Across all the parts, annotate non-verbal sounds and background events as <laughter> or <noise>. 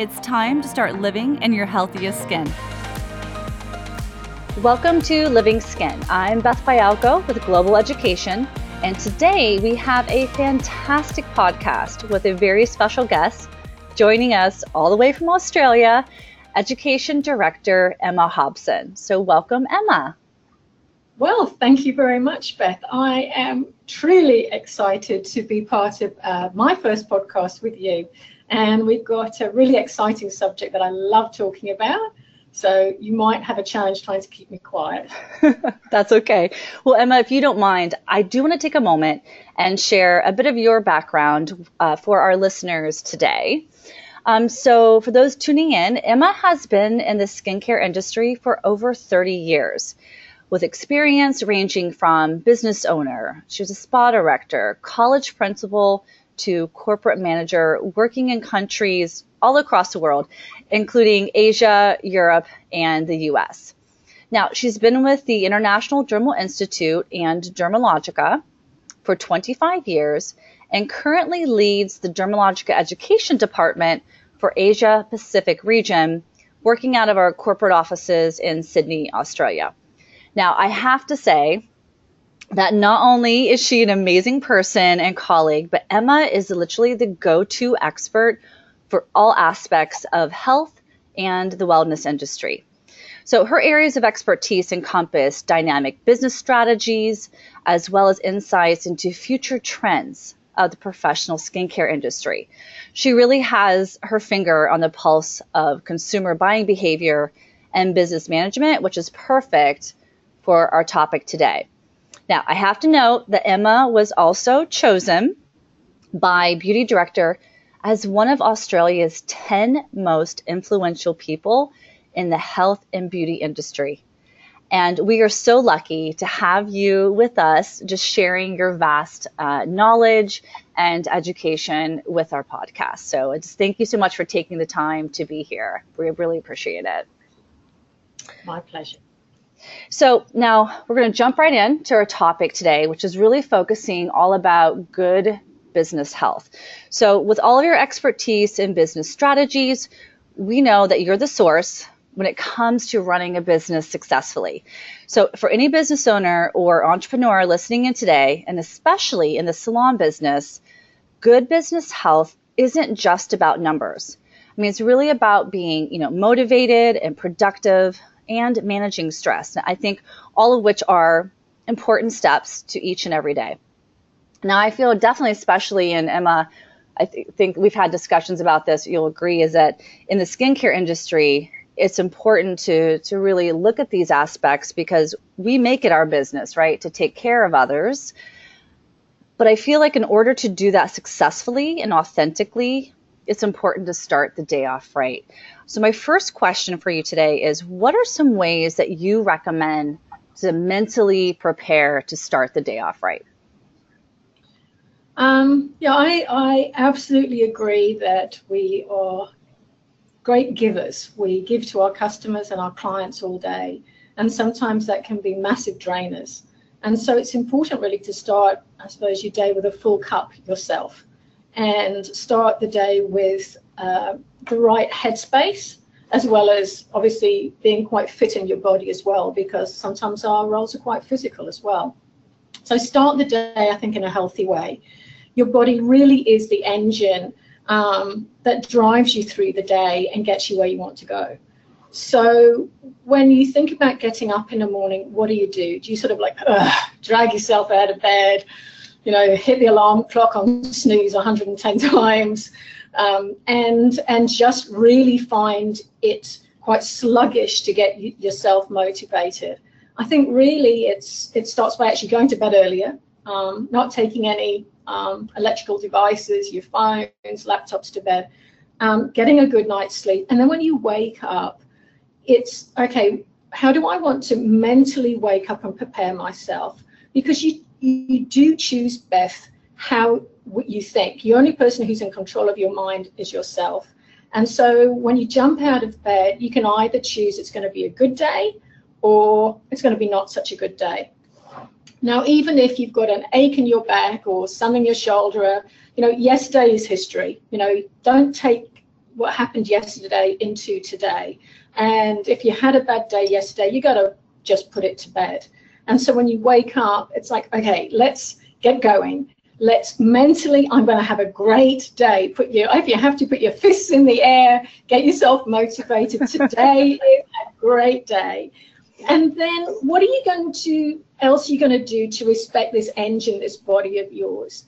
It's time to start living in your healthiest skin. Welcome to Living Skin. I'm Beth Fialco with Global Education, and today we have a fantastic podcast with a very special guest joining us all the way from Australia, Education Director Emma Hobson. So, welcome, Emma. Well, thank you very much, Beth. I am truly excited to be part of uh, my first podcast with you. And we've got a really exciting subject that I love talking about. So you might have a challenge trying to keep me quiet. <laughs> <laughs> That's okay. Well, Emma, if you don't mind, I do want to take a moment and share a bit of your background uh, for our listeners today. Um, so, for those tuning in, Emma has been in the skincare industry for over 30 years with experience ranging from business owner, she was a spa director, college principal, to corporate manager, working in countries all across the world, including Asia, Europe, and the US. Now, she's been with the International Dermal Institute and Dermalogica for 25 years and currently leads the Dermalogica Education Department for Asia Pacific region, working out of our corporate offices in Sydney, Australia. Now, I have to say that not only is she an amazing person and colleague, but Emma is literally the go to expert for all aspects of health and the wellness industry. So, her areas of expertise encompass dynamic business strategies, as well as insights into future trends of the professional skincare industry. She really has her finger on the pulse of consumer buying behavior and business management, which is perfect for our topic today. Now, I have to note that Emma was also chosen by Beauty Director as one of Australia's 10 most influential people in the health and beauty industry. And we are so lucky to have you with us, just sharing your vast uh, knowledge and education with our podcast. So, just thank you so much for taking the time to be here. We really appreciate it. My pleasure. So now we're going to jump right in to our topic today, which is really focusing all about good business health. So with all of your expertise in business strategies, we know that you're the source when it comes to running a business successfully. So for any business owner or entrepreneur listening in today, and especially in the salon business, good business health isn't just about numbers. I mean, it's really about being, you know, motivated and productive, and managing stress. I think all of which are important steps to each and every day. Now, I feel definitely, especially in Emma, I th- think we've had discussions about this. You'll agree is that in the skincare industry, it's important to to really look at these aspects because we make it our business, right, to take care of others. But I feel like in order to do that successfully and authentically, it's important to start the day off right. So, my first question for you today is what are some ways that you recommend to mentally prepare to start the day off right? Um, yeah, I, I absolutely agree that we are great givers. We give to our customers and our clients all day, and sometimes that can be massive drainers. And so it's important really to start, I suppose, your day with a full cup yourself and start the day with uh, the right headspace, as well as obviously being quite fit in your body as well, because sometimes our roles are quite physical as well. So start the day, I think, in a healthy way. Your body really is the engine um, that drives you through the day and gets you where you want to go. So when you think about getting up in the morning, what do you do? Do you sort of like drag yourself out of bed? You know, hit the alarm clock on snooze 110 <laughs> times, um, and and just really find it quite sluggish to get yourself motivated. I think really it's it starts by actually going to bed earlier, um, not taking any um, electrical devices, your phones, laptops to bed, um, getting a good night's sleep. And then when you wake up, it's okay, how do I want to mentally wake up and prepare myself? Because you, you do choose, Beth, how you think. The only person who's in control of your mind is yourself. And so when you jump out of bed, you can either choose it's going to be a good day or it's going to be not such a good day. Now, even if you've got an ache in your back or some in your shoulder, you know, yesterday is history. You know, don't take what happened yesterday into today. And if you had a bad day yesterday, you got to just put it to bed. And so when you wake up, it's like, okay, let's get going. Let's mentally, I'm going to have a great day. Put your, if you have to put your fists in the air, get yourself motivated. Today <laughs> is a great day. And then what are you going to, else are you going to do to respect this engine, this body of yours?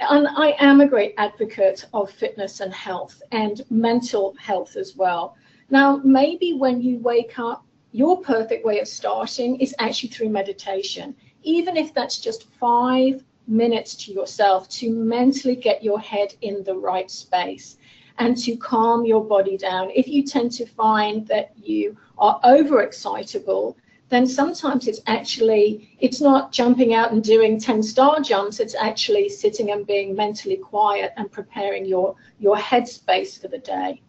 And I am a great advocate of fitness and health and mental health as well. Now, maybe when you wake up, your perfect way of starting is actually through meditation, even if that's just five minutes to yourself to mentally get your head in the right space and to calm your body down. If you tend to find that you are overexcitable, then sometimes it's actually it's not jumping out and doing 10 star jumps. It's actually sitting and being mentally quiet and preparing your your headspace for the day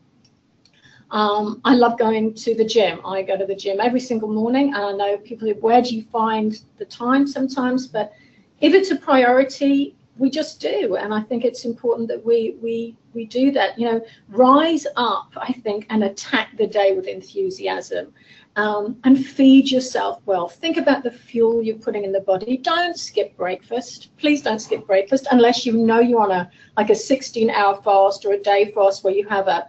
um, I love going to the gym. I go to the gym every single morning, and I know people, where do you find the time sometimes? But if it's a priority, we just do, and I think it's important that we we we do that. You know, rise up, I think, and attack the day with enthusiasm, um, and feed yourself well. Think about the fuel you're putting in the body. Don't skip breakfast. Please don't skip breakfast unless you know you're on a like a 16-hour fast or a day fast where you have a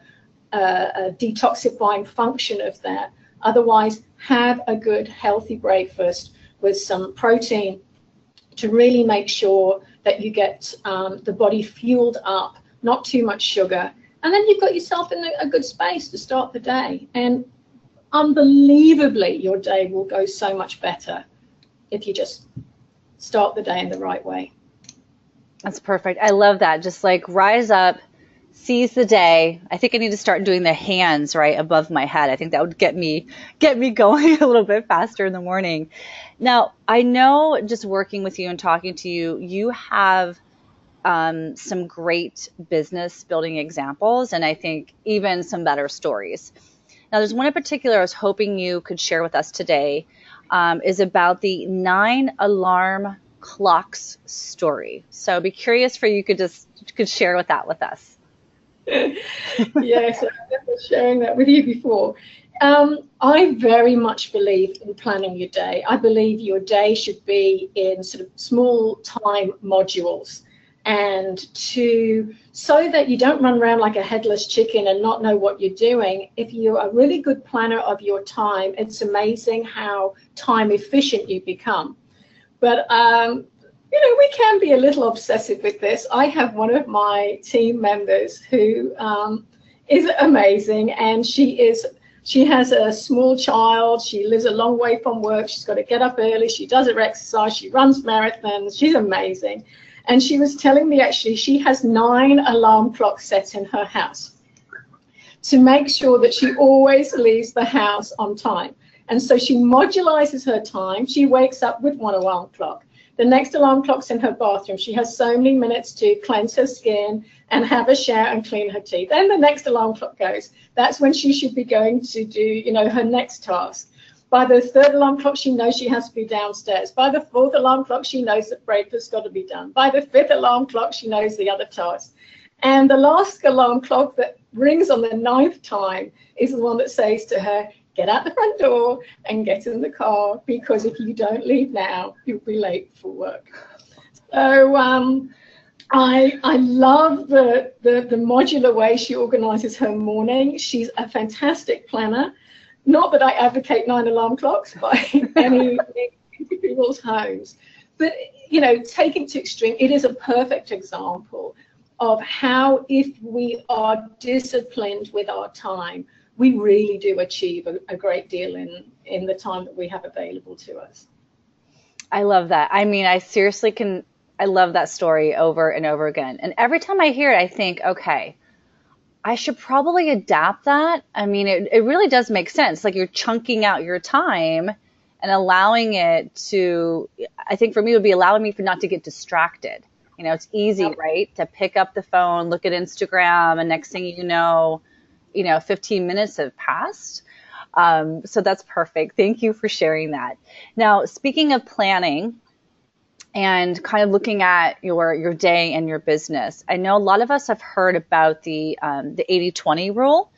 a, a detoxifying function of that. Otherwise, have a good, healthy breakfast with some protein to really make sure that you get um, the body fueled up, not too much sugar. And then you've got yourself in a, a good space to start the day. And unbelievably, your day will go so much better if you just start the day in the right way. That's perfect. I love that. Just like rise up, seize the day. I think I need to start doing the hands right above my head. I think that would get me get me <laughs> going a little bit faster in the morning. Now, I know just working with you and talking to you, you have um, some great business building examples, and I think even some better stories. Now, there's one in particular I was hoping you could share with us today. Um, is about the nine alarm clocks story. So, I'd be curious for you could just could share with that with us. <laughs> yes, I've been sharing that with you before. Um, I very much believe in planning your day. I believe your day should be in sort of small time modules and to so that you don't run around like a headless chicken and not know what you're doing if you're a really good planner of your time it's amazing how time efficient you become but um, you know, we can be a little obsessive with this. I have one of my team members who um, is amazing, and she is. She has a small child. She lives a long way from work. She's got to get up early. She does her exercise. She runs marathons. She's amazing. And she was telling me actually she has nine alarm clocks set in her house to make sure that she always leaves the house on time. And so she modularizes her time. She wakes up with one alarm clock. The next alarm clock's in her bathroom. She has so many minutes to cleanse her skin and have a shower and clean her teeth. Then the next alarm clock goes. That's when she should be going to do, you know, her next task. By the third alarm clock, she knows she has to be downstairs. By the fourth alarm clock, she knows that breakfast's got to be done. By the fifth alarm clock, she knows the other tasks. And the last alarm clock that rings on the ninth time is the one that says to her, get out the front door and get in the car because if you don't leave now, you'll be late for work. So um, I I love the, the the modular way she organises her morning. She's a fantastic planner. Not that I advocate nine alarm clocks by <laughs> any people's homes, but you know, taking to extreme, it is a perfect example of how if we are disciplined with our time, we really do achieve a, a great deal in in the time that we have available to us. I love that. I mean, I seriously can. I love that story over and over again. And every time I hear it, I think, okay, I should probably adapt that. I mean, it, it really does make sense. Like you're chunking out your time and allowing it to, I think for me, it would be allowing me for not to get distracted. You know, it's easy, right? To pick up the phone, look at Instagram, and next thing you know, you know, 15 minutes have passed. Um, so that's perfect. Thank you for sharing that. Now, speaking of planning, and kind of looking at your your day and your business. I know a lot of us have heard about the um, the 80-20 rule.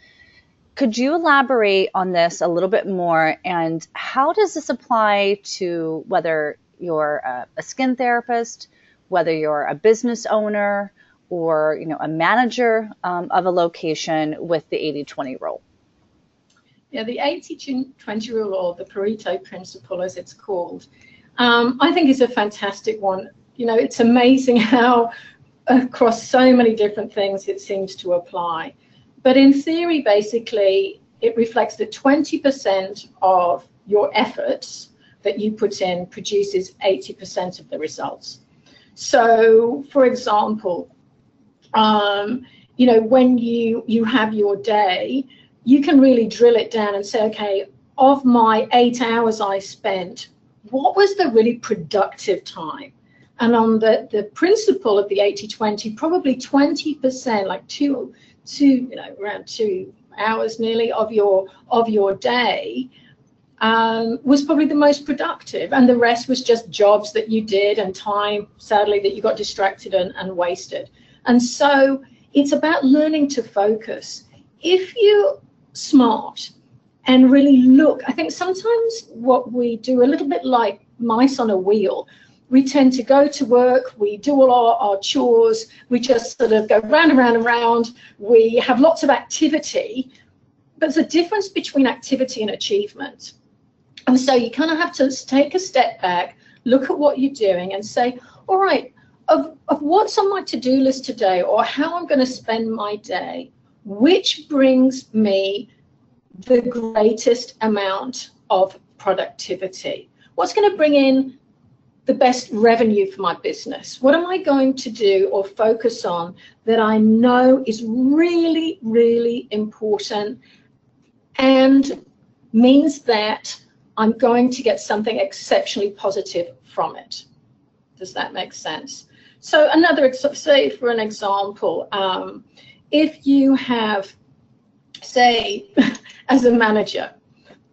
Could you elaborate on this a little bit more? And how does this apply to whether you're a, a skin therapist, whether you're a business owner, or you know a manager um, of a location with the 80-20 rule? Yeah, the 80-20 rule, or the Pareto principle, as it's called, um, I think is a fantastic one. You know, it's amazing <laughs> how across so many different things it seems to apply. But in theory, basically, it reflects that 20% of your efforts that you put in produces 80% of the results. So, for example, um, you know, when you you have your day, you can really drill it down and say, okay, of my eight hours I spent, what was the really productive time? And on the, the principle of the 80-20, probably 20%, like two, two, you know, around two hours nearly of your of your day um, was probably the most productive. And the rest was just jobs that you did and time, sadly, that you got distracted and, and wasted. And so it's about learning to focus. If you're smart and really look. I think sometimes what we do, a little bit like mice on a wheel, we tend to go to work, we do all our, our chores, we just sort of go round and round and round, we have lots of activity, but there's a difference between activity and achievement. And so you kind of have to take a step back, look at what you're doing, and say, all right, of, of what's on my to do list today, or how I'm going to spend my day, which brings me the greatest amount of productivity? What's going to bring in the best revenue for my business? What am I going to do or focus on that I know is really, really important and means that I'm going to get something exceptionally positive from it? Does that make sense? So another, say for an example, um, if you have, say, <laughs> as a manager.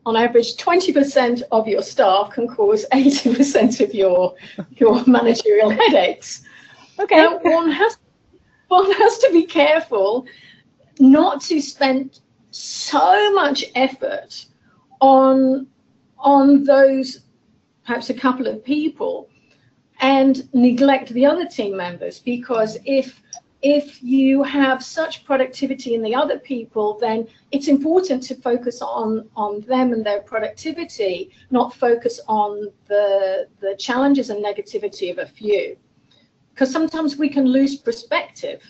On average, 20% of your staff can cause 80% of your your managerial headaches. Okay. Now, one has one has to be careful not to spend so much effort on on those perhaps a couple of people and neglect the other team members because if if you have such productivity in the other people, then it's important to focus on, on them and their productivity, not focus on the, the challenges and negativity of a few. Because sometimes we can lose perspective.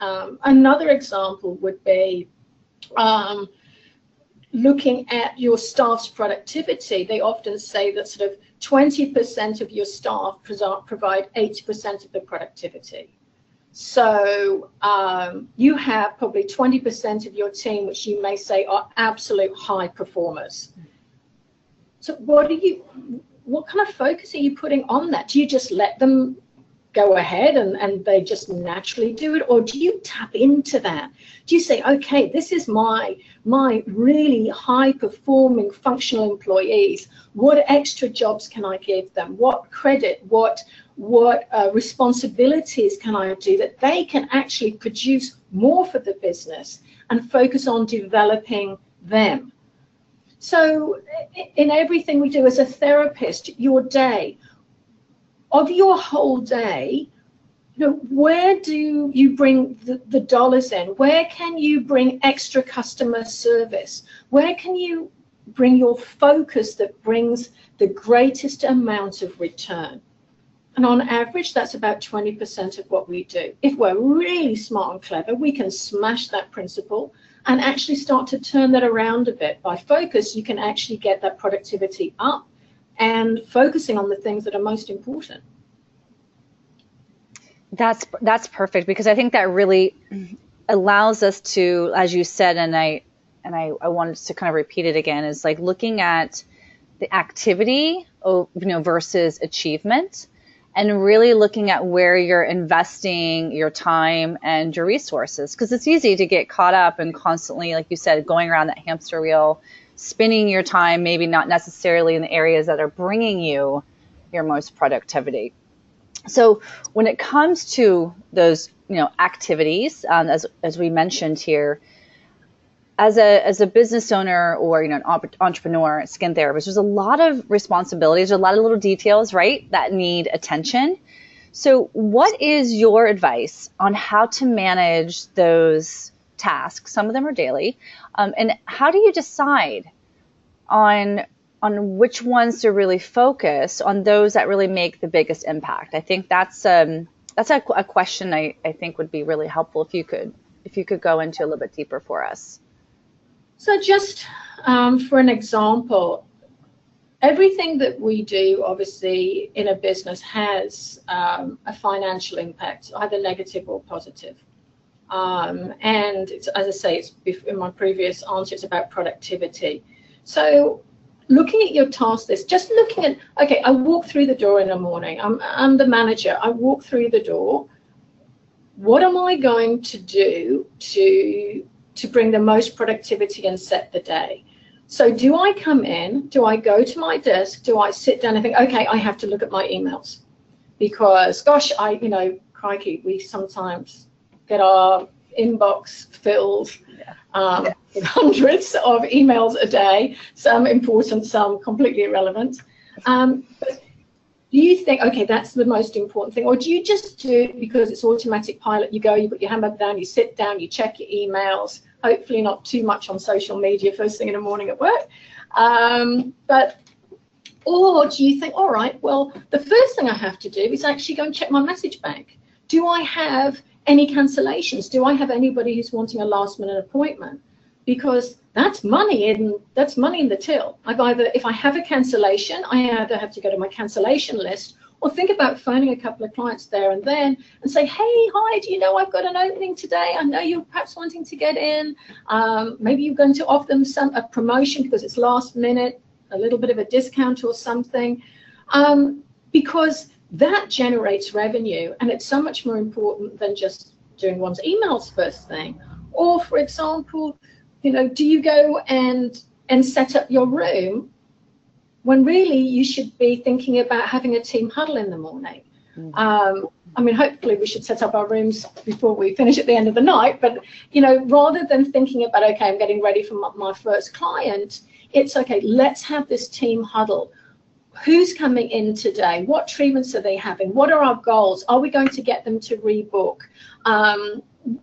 Um, another example would be um, looking at your staff's productivity. They often say that sort of 20% of your staff provide 80% of the productivity. So um, you have probably 20% of your team, which you may say are absolute high performers. So what are you, what kind of focus are you putting on that? Do you just let them go ahead and, and they just naturally do it? Or do you tap into that? Do you say, okay, this is my, my really high performing functional employees. What extra jobs can I give them? What credit, what what uh, responsibilities can I do that they can actually produce more for the business and focus on developing them. So in everything we do as a therapist, your day, of your whole day, you know, where do you bring the, the dollars in? Where can you bring extra customer service? Where can you bring your focus that brings the greatest amount of return? And on average, that's about 20% of what we do. If we're really smart and clever, we can smash that principle and actually start to turn that around a bit. By focus, you can actually get that productivity up and focusing on the things that are most important. That's that's perfect because I think that really allows us to, as you said, and I and I, I wanted to kind of repeat it again, is like looking at the activity, you know, versus achievement, and really looking at where you're investing your time and your resources. Because it's easy to get caught up and constantly, like you said, going around that hamster wheel, spinning your time, maybe not necessarily in the areas that are bringing you your most productivity. So when it comes to those, you know, activities, um, as as we mentioned here, as a as a business owner or you know an entrepreneur, skin therapist, there's a lot of responsibilities, a lot of little details, right, that need attention. So, what is your advice on how to manage those tasks? Some of them are daily, um, and how do you decide on on which ones to really focus on those that really make the biggest impact? I think that's um, that's a, a question I, I think would be really helpful if you could if you could go into a little bit deeper for us. So just um, for an example, everything that we do, obviously, in a business has um, a financial impact, either negative or positive. Um, and as I say, it's in my previous answer, it's about productivity. So looking at your task list, just looking at, okay, I walk through the door in the morning. I'm, I'm the manager. I walk through the door. What am I going to do to to bring the most productivity and set the day. So do I come in? Do I go to my desk? Do I sit down and think, okay, I have to look at my emails? Because gosh, I, you know, crikey, we sometimes get our inbox filled um, yeah. with hundreds of emails a day, some important, some completely irrelevant. Um, but do you think, okay, that's the most important thing? Or do you just do it because it's automatic pilot? You go, you put your hammer down, you sit down, you check your emails, hopefully not too much on social media first thing in the morning at work. Um, but, or do you think, all right, well, the first thing I have to do is actually go and check my message bank. Do I have any cancellations? Do I have anybody who's wanting a last minute appointment? Because that's money in that's money in the till. I've either if I have a cancellation, I either have to go to my cancellation list or think about phoning a couple of clients there and then and say, hey, hi, do you know I've got an opening today? I know you're perhaps wanting to get in. Um, maybe you're going to offer them some a promotion because it's last minute, a little bit of a discount or something, um, because that generates revenue and it's so much more important than just doing one's emails first thing. Or, for example, you know, do you go and and set up your room when really you should be thinking about having a team huddle in the morning? Mm. Um, I mean, hopefully we should set up our rooms before we finish at the end of the night. But you know, rather than thinking about okay, I'm getting ready for my, my first client, it's okay. Let's have this team huddle who's coming in today? What treatments are they having? What are our goals? Are we going to get them to rebook? Um,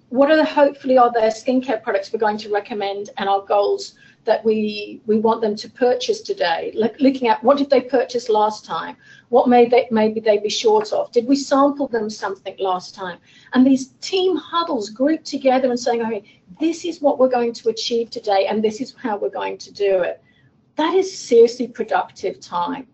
what are the, hopefully are there skincare products we're going to recommend and our goals that we we want them to purchase today? Look, looking at what did they purchase last time? What may they maybe they be short of? Did we sample them something last time? And these team huddles grouped together and saying okay this is what we're going to achieve today and this is how we're going to do it. That is seriously productive time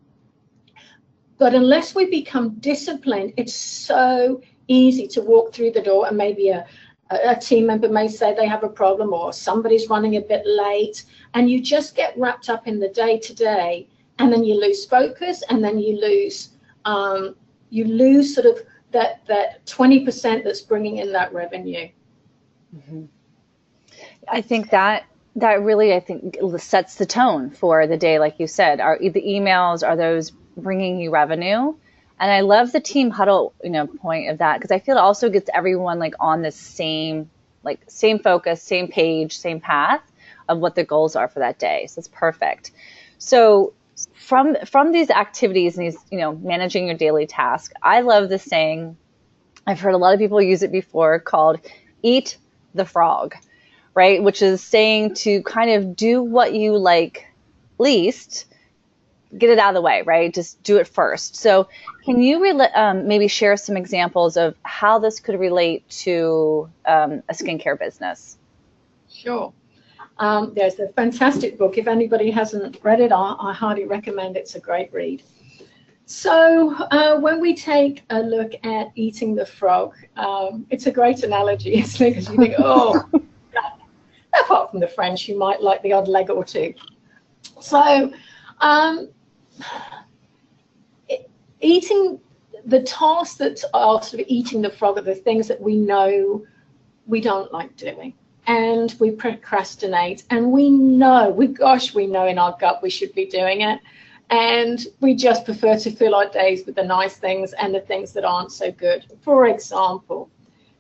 but unless we become disciplined it's so easy to walk through the door and maybe a, a team member may say they have a problem or somebody's running a bit late and you just get wrapped up in the day to day and then you lose focus and then you lose um, you lose sort of that that 20% that's bringing in that revenue mm-hmm. i think that that really i think sets the tone for the day like you said are the emails are those bringing you revenue and I love the team huddle, you know, point of that because I feel it also gets everyone like on the same, like same focus, same page, same path of what the goals are for that day. So it's perfect. So from from these activities and these, you know, managing your daily task, I love this saying. I've heard a lot of people use it before called "eat the frog," right? Which is saying to kind of do what you like least get it out of the way, right? Just do it first. So, can you um, maybe share some examples of how this could relate to um, a skincare business? Sure. Um, there's a fantastic book. If anybody hasn't read it, I, I, highly recommend it. It's a great read. So uh, when we take a look at eating the frog, um, it's a great analogy, <laughs> isn't it? Because you think, oh, apart from the French, you might like the odd leg or two. So um, eating the tasks that are sort of eating the frog are the things that we know we don't like doing. And we procrastinate. And we know we gosh we know in our gut we should be doing it. And we just prefer to fill our days with the nice things and the things that aren't so good. For example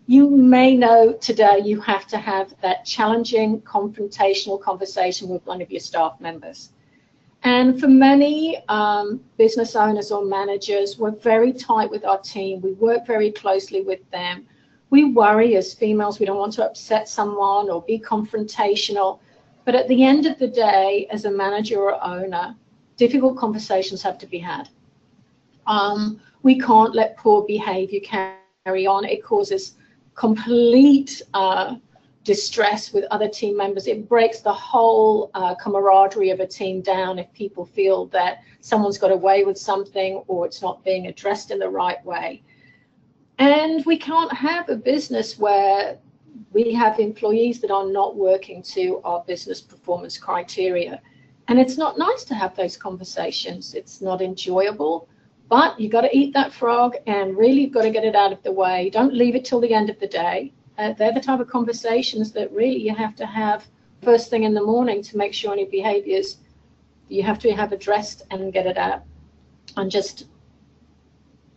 you may know today you have to have that challenging confrontational conversation with one of your staff members and for many um, business owners or managers, we're very tight with our team. We work very closely with them. We worry as females, we don't want to upset someone or be confrontational. But at the end of the day, as a manager or owner, difficult conversations have to be had. Um, we can't let poor behavior carry on. It causes complete uh, distress with other team members. It breaks the whole uh, camaraderie of a team down if people feel that someone's got away with something or it's not being addressed in the right way. And we can't have a business where we have employees that are not working to our business performance criteria. And it's not nice to have those conversations. It's not enjoyable, but you've got to eat that frog and really you've got to get it out of the way. Don't leave it till the end of the day uh, they're the type of conversations that really you have to have first thing in the morning to make sure any behaviors you have to have addressed and get it out. And just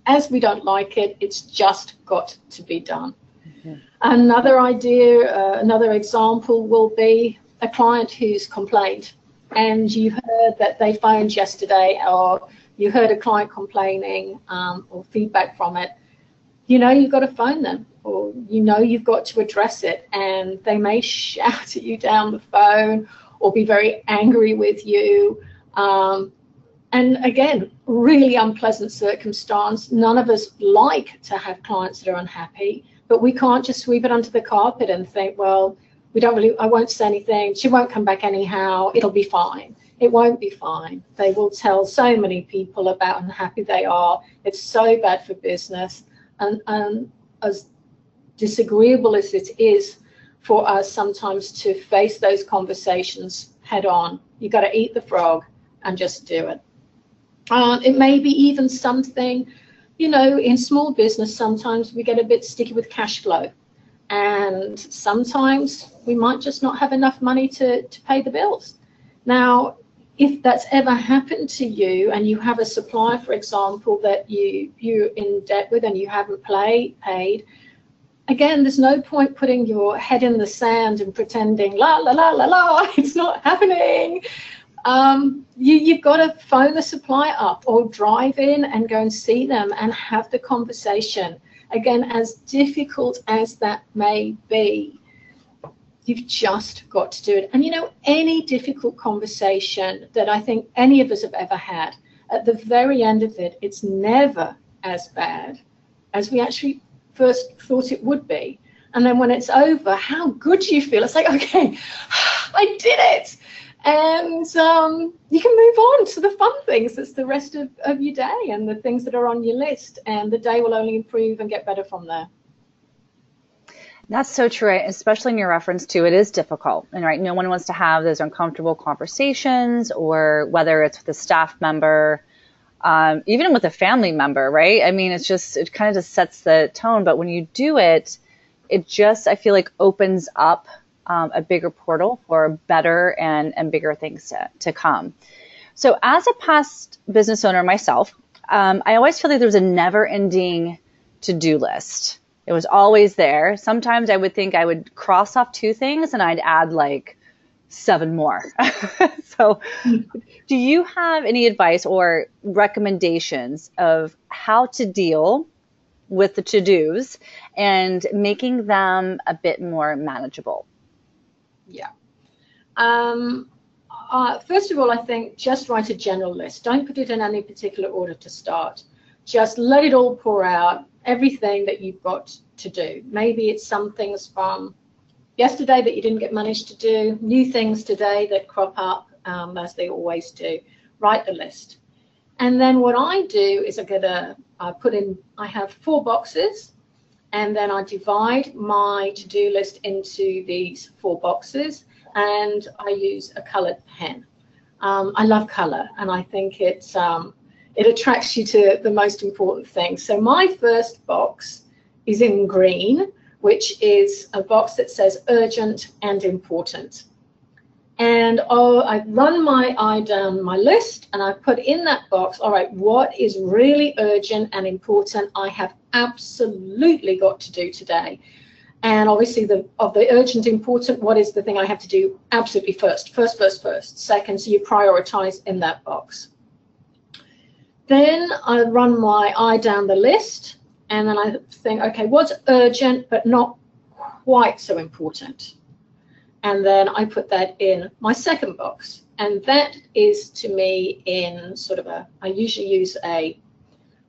as we don't like it, it's just got to be done. Mm-hmm. Another idea, uh, another example will be a client who's complained and you heard that they phoned yesterday or you heard a client complaining um, or feedback from it, you know you've got to phone them or you know you've got to address it and they may shout at you down the phone or be very angry with you. Um, and again really unpleasant circumstance. None of us like to have clients that are unhappy but we can't just sweep it under the carpet and think well we don't really i won't say anything. She won't come back anyhow. It'll be fine. It won't be fine. They will tell so many people about how unhappy they are. It's so bad for business. And, and as disagreeable as it is for us sometimes to face those conversations head on. You got to eat the frog and just do it. Uh, it may be even something, you know, in small business, sometimes we get a bit sticky with cash flow. And sometimes we might just not have enough money to, to pay the bills. Now, if that's ever happened to you and you have a supplier, for example, that you, you're in debt with and you haven't play, paid, again, there's no point putting your head in the sand and pretending, la, la, la, la, la, <laughs> it's not happening. Um, you, you've got to phone the supplier up or drive in and go and see them and have the conversation. Again, as difficult as that may be, you've just got to do it. And you know, any difficult conversation that I think any of us have ever had, at the very end of it, it's never as bad as we actually first thought it would be. And then when it's over, how good you feel? It's like, okay, <sighs> I did it. And um, you can move on to the fun things. That's the rest of, of your day and the things that are on your list. And the day will only improve and get better from there. That's so true, especially in your reference to it is difficult. And right, no one wants to have those uncomfortable conversations or whether it's with a staff member um, even with a family member, right? I mean, it's just, it kind of just sets the tone. But when you do it, it just, I feel like, opens up um, a bigger portal for better and, and bigger things to, to come. So, as a past business owner myself, um, I always feel like there was a never ending to do list. It was always there. Sometimes I would think I would cross off two things and I'd add like seven more. <laughs> so, do you have any advice or recommendations of how to deal with the to dos and making them a bit more manageable? Yeah. Um, uh, first of all, I think just write a general list. Don't put it in any particular order to start. Just let it all pour out, everything that you've got to do. Maybe it's some things from yesterday that you didn't get managed to do, new things today that crop up um, as they always do. Write the list. And then what I do is I get a, I put in, I have four boxes and then I divide my to-do list into these four boxes and I use a colored pen. Um, I love color and I think it's, um, it attracts you to the most important things. So my first box is in green, which is a box that says urgent and important and oh, I run my eye down my list and I put in that box, all right, what is really urgent and important I have absolutely got to do today. And obviously the of the urgent important, what is the thing I have to do absolutely first, first, first, first, second, so you prioritize in that box. Then I run my eye down the list and then I think, okay, what's urgent but not quite so important? and then I put that in my second box. And that is to me in sort of a, I usually use a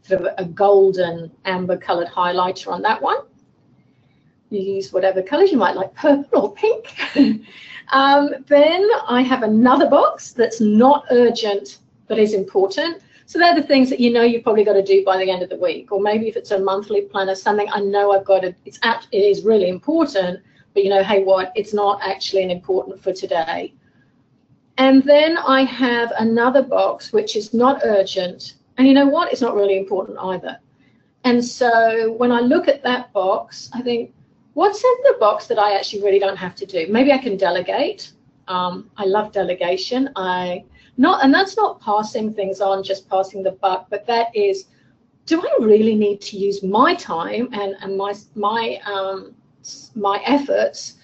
sort of a golden amber colored highlighter on that one. You use whatever colors you might like, purple or pink. <laughs> um, then I have another box that's not urgent but is important. So they're the things that you know you've probably got to do by the end of the week, or maybe if it's a monthly planner, something I know I've got to. It's it is really important, but you know, hey, what? It's not actually an important for today. And then I have another box which is not urgent. And you know what? It's not really important either. And so when I look at that box, I think, what's in the box that I actually really don't have to do? Maybe I can delegate. Um, I love delegation. I not, and that's not passing things on, just passing the buck, but that is, do I really need to use my time and, and my my um, my efforts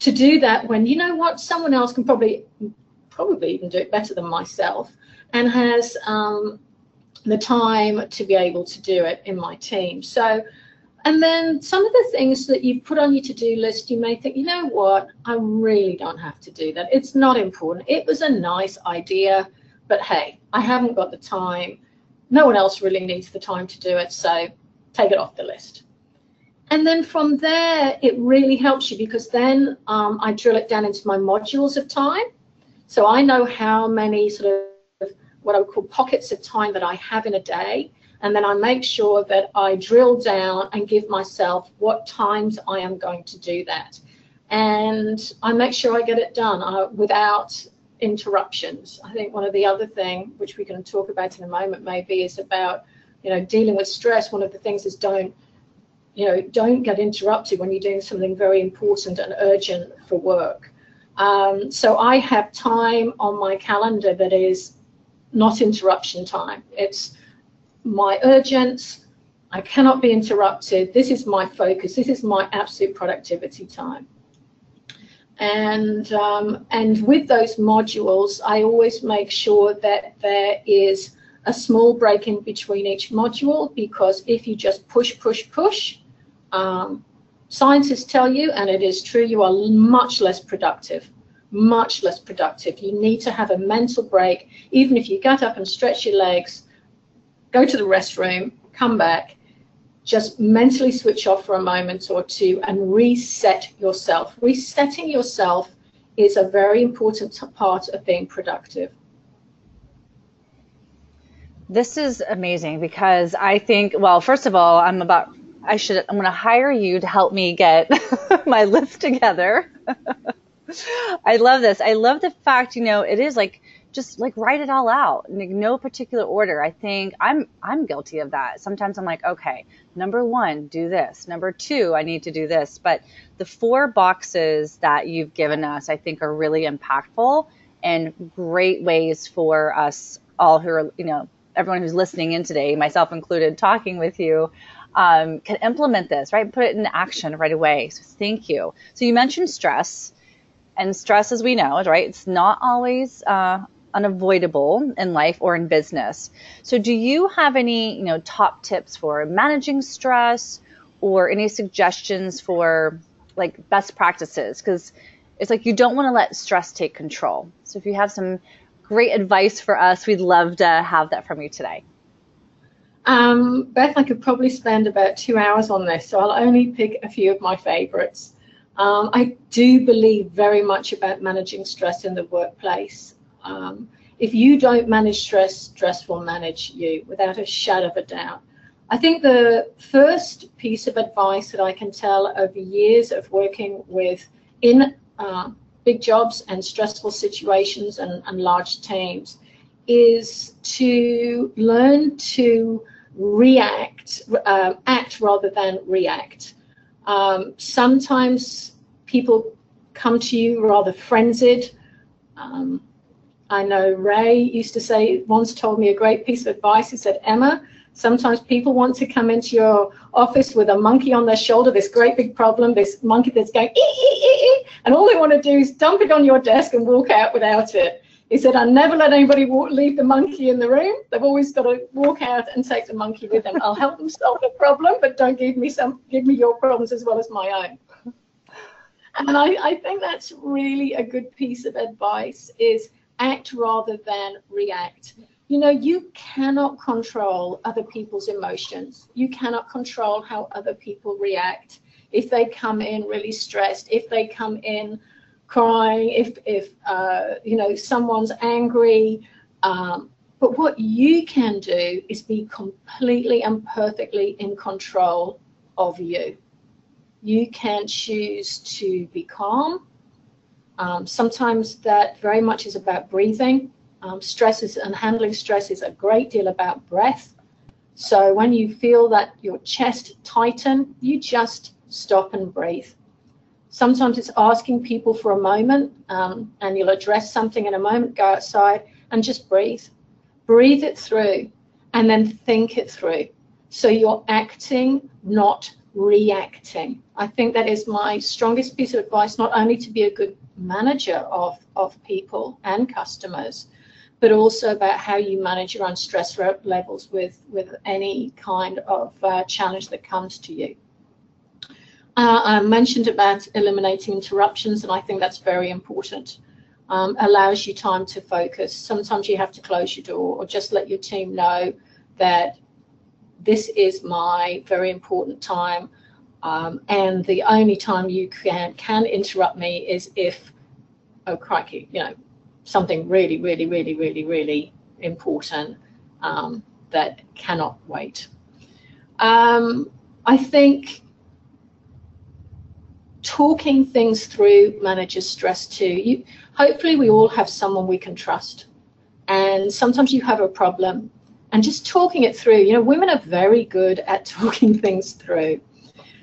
to do that when you know what someone else can probably probably even do it better than myself and has um, the time to be able to do it in my team. So and then some of the things that you've put on your to-do list you may think you know what? I really don't have to do that. It's not important. It was a nice idea but hey i haven't got the time. No one else really needs the time to do it so take it off the list. And then from there, it really helps you because then um, I drill it down into my modules of time. So I know how many sort of what I would call pockets of time that I have in a day. And then I make sure that I drill down and give myself what times I am going to do that. And I make sure I get it done uh, without interruptions. I think one of the other thing, which we can talk about in a moment, maybe is about, you know, dealing with stress. One of the things is don't you know, don't get interrupted when you're doing something very important and urgent for work. Um, so I have time on my calendar that is not interruption time. It's my urgent. I cannot be interrupted. This is my focus. This is my absolute productivity time. And um, and with those modules, I always make sure that there is a small break in between each module because if you just push, push, push, um, scientists tell you, and it is true, you are much less productive, much less productive. You need to have a mental break, even if you get up and stretch your legs, go to the restroom, come back, just mentally switch off for a moment or two and reset yourself. Resetting yourself is a very important part of being productive. This is amazing because I think, well, first of all, I'm about I should, I'm going to hire you to help me get <laughs> my list together. <laughs> I love this. I love the fact, you know, it is like, just like write it all out in no particular order. I think I'm, I'm guilty of that. Sometimes I'm like, okay, number one, do this. Number two, I need to do this. But the four boxes that you've given us, I think are really impactful and great ways for us all who are, you know, everyone who's listening in today, myself included, talking with you, um, can implement this, right? Put it in action right away. So thank you. So you mentioned stress, and stress, as we know, right? It's not always uh, unavoidable in life or in business. So do you have any, you know, top tips for managing stress, or any suggestions for like best practices? Because it's like you don't want to let stress take control. So if you have some great advice for us, we'd love to have that from you today. Um, Beth, I could probably spend about two hours on this, so I'll only pick a few of my favorites. Um, I do believe very much about managing stress in the workplace. Um, if you don't manage stress, stress will manage you without a shadow of a doubt. I think the first piece of advice that I can tell over years of working with in uh, big jobs and stressful situations and, and large teams is to learn to react, uh, act rather than react. Um, sometimes people come to you rather frenzied. Um, I know Ray used to say, once told me a great piece of advice. He said, Emma, sometimes people want to come into your office with a monkey on their shoulder, this great big problem, this monkey that's going, ee, ee, ee, and all they want to do is dump it on your desk and walk out without it. He said, I never let anybody walk, leave the monkey in the room. They've always got to walk out and take the monkey with them. I'll help them solve the problem, but don't give me some, give me your problems as well as my own. And I, I think that's really a good piece of advice is act rather than react. You know, you cannot control other people's emotions. You cannot control how other people react. If they come in really stressed, if they come in crying, if, if uh, you know, someone's angry. Um, but what you can do is be completely and perfectly in control of you. You can choose to be calm. Um, sometimes that very much is about breathing. Um, stress is, and handling stress is a great deal about breath. So when you feel that your chest tighten, you just stop and breathe. Sometimes it's asking people for a moment um, and you'll address something in a moment, go outside and just breathe. Breathe it through and then think it through. So you're acting, not reacting. I think that is my strongest piece of advice, not only to be a good manager of, of people and customers, but also about how you manage your own stress levels with, with any kind of uh, challenge that comes to you. Uh, I mentioned about eliminating interruptions, and I think that's very important. Um, allows you time to focus. Sometimes you have to close your door or just let your team know that this is my very important time. Um, and the only time you can can interrupt me is if, oh crikey, you know, something really, really, really, really, really important um, that cannot wait. Um, I think talking things through manages stress too. You, hopefully, we all have someone we can trust. And sometimes you have a problem, and just talking it through. You know, women are very good at <laughs> talking things through.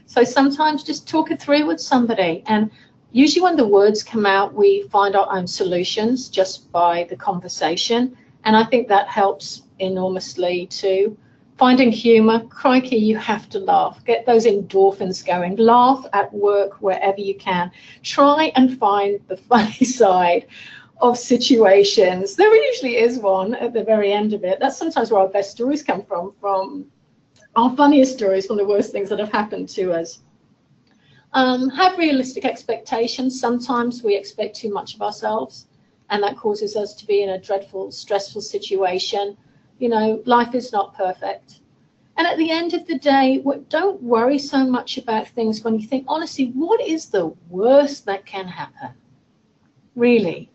So sometimes just talk it through with somebody. And usually, when the words come out, we find our own solutions just by the conversation. And I think that helps enormously too finding humor, crikey, you have to laugh. Get those endorphins going. Laugh at work wherever you can. Try and find the <laughs> funny side of situations. There usually is one at the very end of it. That's sometimes where our best stories come from, from our funniest stories from the worst things that have happened to us. Um, have realistic expectations. Sometimes we expect too much of ourselves, and that causes us to be in a dreadful, stressful situation you know, life is not perfect. And at the end of the day, don't worry so much about things when you think, honestly, what is the worst that can happen? Really,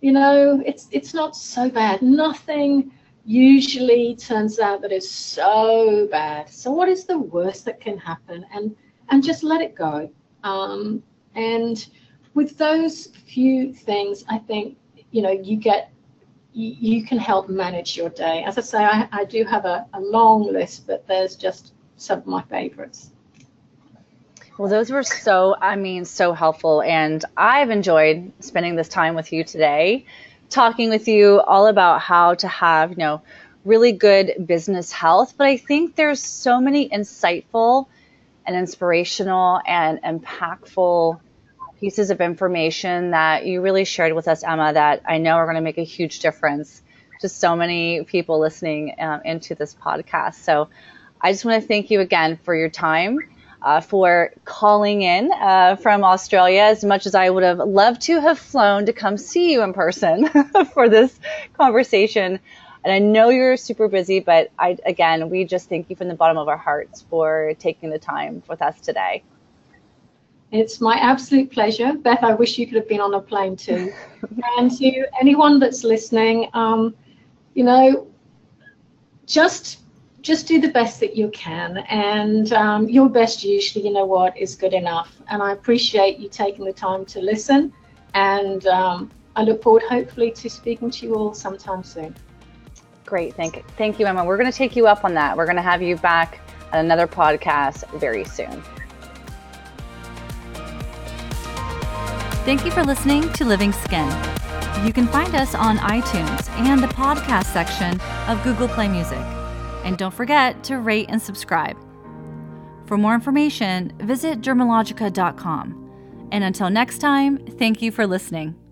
you know, it's it's not so bad. Nothing usually turns out that it's so bad. So what is the worst that can happen? And and just let it go. Um, and with those few things, I think you know you get you, can help manage your day. As I say, I, I do have a, a long list, but there's just some of my favorites. Well, those were so, I mean, so helpful. And I've enjoyed spending this time with you today, talking with you all about how to have, you know, really good business health. But I think there's so many insightful and inspirational and impactful pieces of information that you really shared with us, Emma, that I know are going to make a huge difference to so many people listening um, into this podcast. So I just want to thank you again for your time. Uh, for calling in uh, from Australia as much as I would have loved to have flown to come see you in person <laughs> for this conversation. And I know you're super busy, but I, again, we just thank you from the bottom of our hearts for taking the time with us today. It's my absolute pleasure. Beth, I wish you could have been on a plane too. <laughs> and to anyone that's listening, um, you know, just just do the best that you can and um, your best usually you know what is good enough. And i appreciate you taking the time to listen and um, i look forward hopefully to speaking to you all sometime soon. Great thank, thank you emma. We're going to take you up on that. We're going to have you back on another podcast very soon. Thank you for listening to living skin. You can find us on itunes and the podcast section of google play music and don't forget to rate and subscribe. For more information, visit dermalogica.com. And until next time, thank you for listening.